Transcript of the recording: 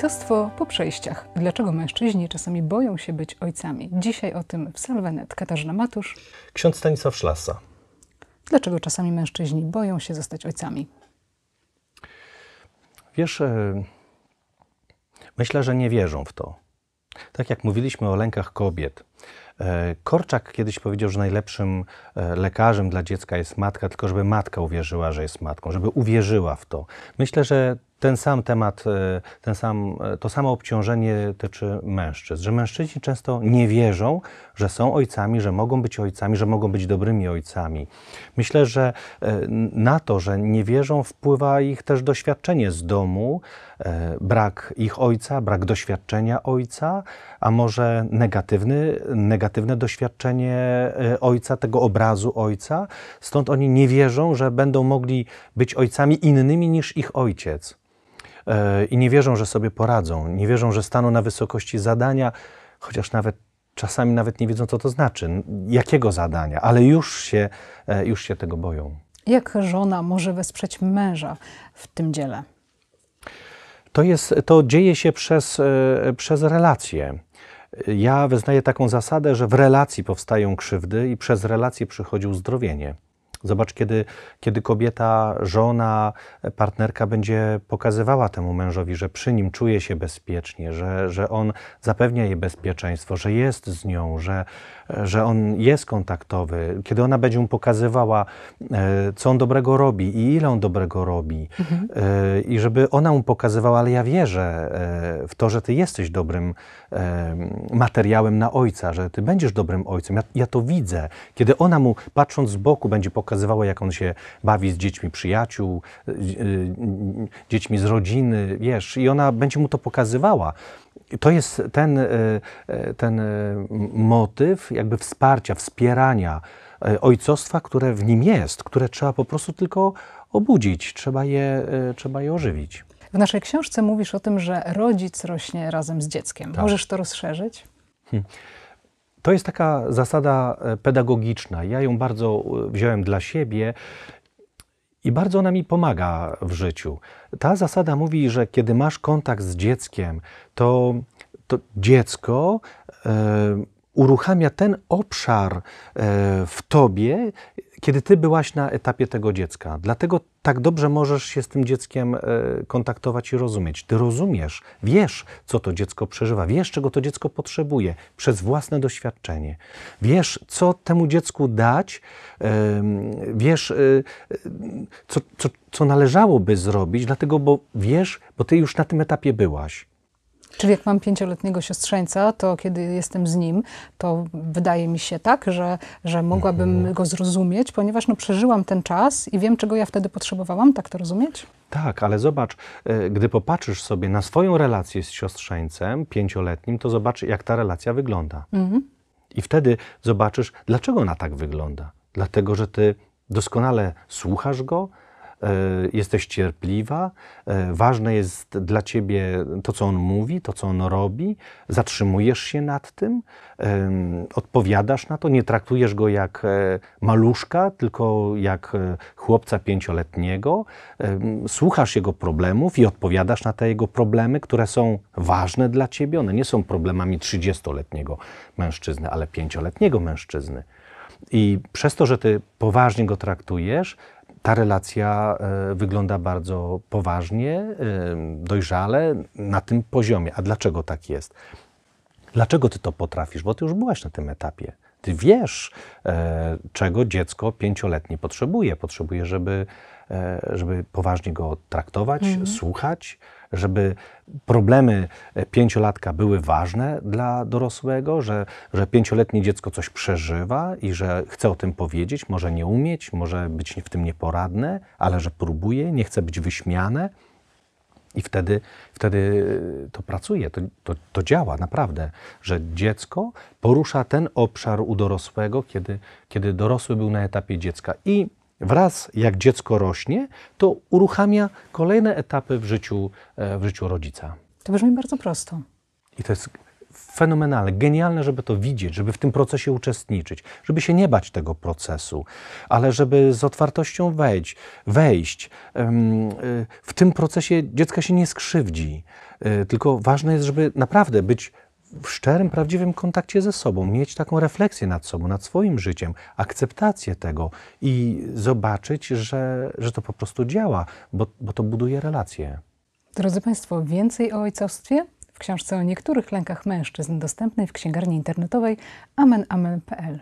Ojcostwo po przejściach. Dlaczego mężczyźni czasami boją się być ojcami? Dzisiaj o tym w Salwenet. Katarzyna Matusz. Ksiądz Stanisław Szlasa. Dlaczego czasami mężczyźni boją się zostać ojcami? Wiesz, e, myślę, że nie wierzą w to. Tak jak mówiliśmy o lękach kobiet. E, Korczak kiedyś powiedział, że najlepszym e, lekarzem dla dziecka jest matka, tylko żeby matka uwierzyła, że jest matką, żeby uwierzyła w to. Myślę, że ten sam temat, e, ten sam, e, to samo obciążenie tyczy mężczyzn, że mężczyźni często nie wierzą, że są ojcami, że mogą być ojcami, że mogą być dobrymi ojcami. Myślę, że e, na to, że nie wierzą, wpływa ich też doświadczenie z domu, brak ich ojca, brak doświadczenia ojca, a może negatywny, negatywne doświadczenie ojca, tego obrazu ojca. Stąd oni nie wierzą, że będą mogli być ojcami innymi niż ich ojciec. E, I nie wierzą, że sobie poradzą, nie wierzą, że staną na wysokości zadania, chociaż nawet czasami nawet nie wiedzą, co to znaczy, jakiego zadania, ale już się, e, już się tego boją. Jak żona może wesprzeć męża w tym dziele? To, jest, to dzieje się przez, e, przez relacje. Ja wyznaję taką zasadę, że w relacji powstają krzywdy i przez relacje przychodzi uzdrowienie. Zobacz, kiedy, kiedy kobieta, żona, partnerka będzie pokazywała temu mężowi, że przy nim czuje się bezpiecznie, że, że on zapewnia jej bezpieczeństwo, że jest z nią, że, że on jest kontaktowy, kiedy ona będzie mu pokazywała, e, co on dobrego robi i ile on dobrego robi, e, i żeby ona mu pokazywała, ale ja wierzę e, w to, że ty jesteś dobrym materiałem na ojca, że ty będziesz dobrym ojcem. Ja, ja to widzę. Kiedy ona mu, patrząc z boku, będzie pokazywała, jak on się bawi z dziećmi przyjaciół, e, e, dziećmi z rodziny, wiesz, i ona będzie mu to pokazywała. To jest ten, e, ten motyw jakby wsparcia, wspierania ojcostwa, które w nim jest, które trzeba po prostu tylko obudzić, trzeba je, trzeba je ożywić. W naszej książce mówisz o tym, że rodzic rośnie razem z dzieckiem. Tak. Możesz to rozszerzyć? To jest taka zasada e, pedagogiczna. Ja ją bardzo e, wziąłem dla siebie i bardzo ona mi pomaga w życiu. Ta zasada mówi, że kiedy masz kontakt z dzieckiem, to, to dziecko e, uruchamia ten obszar w tobie, kiedy ty byłaś na etapie tego dziecka. Dlatego tak dobrze możesz się z tym dzieckiem e, kontaktować i rozumieć. Ty rozumiesz, wiesz, co to dziecko przeżywa, wiesz, czego to dziecko potrzebuje przez własne doświadczenie. Wiesz, co temu dziecku dać, wiesz, y, y, co, co, co należałoby zrobić, dlatego, bo wiesz, bo ty już na tym etapie byłaś. Czyli jak mam pięcioletniego siostrzeńca, to kiedy jestem z nim, to wydaje mi się tak, że, że mogłabym Mhm. go zrozumieć, ponieważ no, przeżyłam ten czas i wiem, czego ja wtedy potrzebowałam. Tak to rozumieć? Tak, ale zobacz, e, gdy popatrzysz sobie na swoją relację z siostrzeńcem pięcioletnim, to zobacz, jak ta relacja wygląda. I wtedy zobaczysz, dlaczego ona tak wygląda. Dlatego, że ty doskonale słuchasz go, jesteś cierpliwa, e, ważne jest dla ciebie to, co on mówi, to, co on robi, zatrzymujesz się nad tym, odpowiadasz na to, nie traktujesz go jak e, maluszka, tylko jak e, chłopca pięcioletniego, słuchasz jego problemów i odpowiadasz na te jego problemy, które są ważne dla ciebie. One nie są problemami 30-letniego mężczyzny, ale pięcioletniego mężczyzny. I przez to, że ty poważnie go traktujesz, ta relacja e, wygląda bardzo poważnie, e, dojrzale na tym poziomie. A dlaczego tak jest? Dlaczego ty to potrafisz? Bo ty już byłaś na tym etapie. Ty wiesz, e, czego dziecko pięcioletnie potrzebuje. Potrzebuje, żeby, e, żeby poważnie go traktować, słuchać, żeby problemy e, pięciolatka były ważne dla dorosłego, że, że pięcioletnie dziecko coś przeżywa i że chce o tym powiedzieć, może nie umieć, może być w tym nieporadne, ale że próbuje, nie chce być wyśmiane. I wtedy, wtedy to pracuje, to, to, to działa naprawdę, że dziecko porusza ten obszar u dorosłego, kiedy, kiedy dorosły był na etapie dziecka. I wraz jak dziecko rośnie, to uruchamia kolejne etapy w życiu, e, w życiu rodzica. To brzmi bardzo prosto. I to jest fenomenalne, genialne, żeby to widzieć, żeby w tym procesie uczestniczyć, żeby się nie bać tego procesu, ale żeby z otwartością wejść, wejść. Y, W tym procesie dziecka się nie skrzywdzi, y, tylko ważne jest, żeby naprawdę być w szczerym, prawdziwym kontakcie ze sobą, mieć taką refleksję nad sobą, nad swoim życiem, akceptację tego i zobaczyć, że, że to po prostu działa, bo, bo to buduje relacje. Drodzy Państwo, więcej o ojcostwie książce o niektórych lękach mężczyzn dostępnej w księgarni internetowej amenamen.pl.